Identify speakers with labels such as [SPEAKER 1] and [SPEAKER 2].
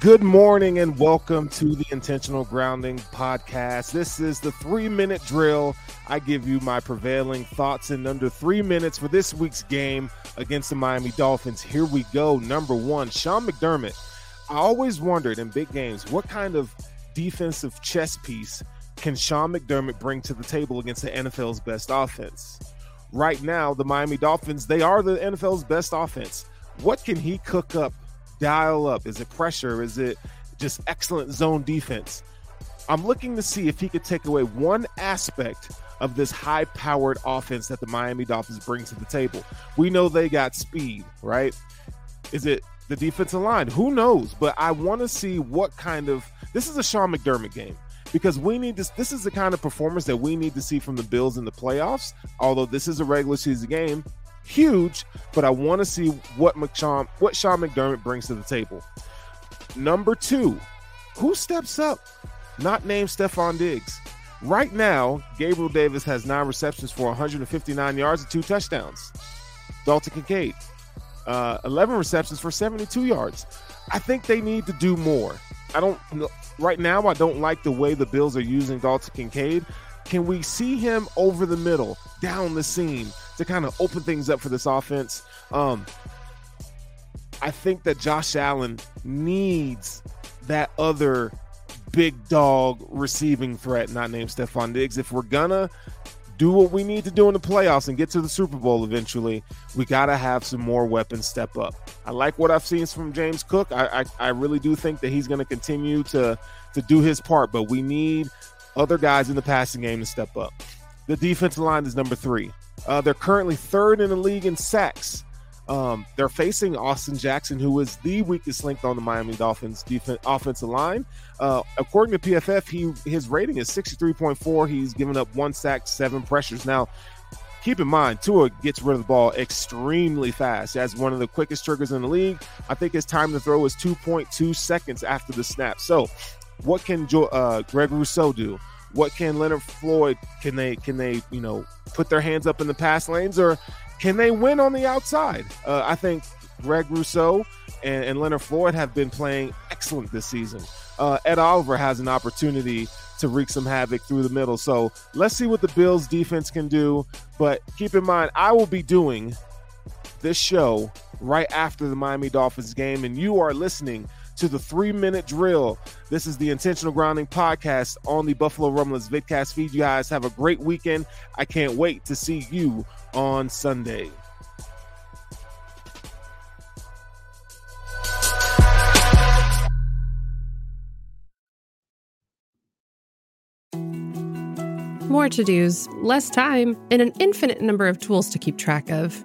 [SPEAKER 1] Good morning and welcome to the Intentional Grounding Podcast. This is the three minute drill. I give you my prevailing thoughts in under three minutes for this week's game against the Miami Dolphins. Here we go. Number one, Sean McDermott. I always wondered in big games what kind of defensive chess piece can Sean McDermott bring to the table against the NFL's best offense? Right now, the Miami Dolphins, they are the NFL's best offense. What can he cook up dial up? Is it pressure? Is it just excellent zone defense? I'm looking to see if he could take away one aspect of this high powered offense that the Miami Dolphins bring to the table. We know they got speed, right? Is it the defensive line? Who knows? But I want to see what kind of this is a Sean McDermott game because we need this. This is the kind of performance that we need to see from the Bills in the playoffs. Although this is a regular season game, huge, but I want to see what McShawn, what Sean McDermott brings to the table. Number two, who steps up? Not named Stefon Diggs. Right now, Gabriel Davis has nine receptions for 159 yards and two touchdowns. Dalton Kincaid, uh, 11 receptions for 72 yards. I think they need to do more. I don't right now. I don't like the way the Bills are using Dalton Kincaid. Can we see him over the middle, down the seam, to kind of open things up for this offense. Um, I think that Josh Allen needs that other big dog receiving threat, not named Stefon Diggs. If we're gonna do what we need to do in the playoffs and get to the Super Bowl eventually, we gotta have some more weapons step up. I like what I've seen from James Cook. I I, I really do think that he's gonna continue to to do his part, but we need other guys in the passing game to step up. The defensive line is number three. Uh, they're currently third in the league in sacks. Um, they're facing Austin Jackson, who is the weakest link on the Miami Dolphins defense offensive line. Uh, according to PFF, he his rating is 63.4. He's given up one sack, seven pressures. Now, keep in mind, Tua gets rid of the ball extremely fast. He has one of the quickest triggers in the league. I think his time to throw is 2.2 seconds after the snap. So, what can jo- uh, Greg Rousseau do? What can Leonard Floyd? Can they can they you know put their hands up in the pass lanes, or can they win on the outside? Uh, I think Greg Rousseau and, and, Leonard Floyd have been playing excellent this season. Uh, Ed Oliver has an opportunity to wreak some havoc through the middle. So let's see what the Bills defense can do. But keep in mind, I will be doing this show right after the Miami Dolphins game, and you are listening to the three minute drill. This is the Intentional Grounding podcast on the Buffalo Rumblings Vidcast feed. You guys have a great weekend. I can't wait to see you on Sunday.
[SPEAKER 2] More to dos, less time, and an infinite number of tools to keep track of.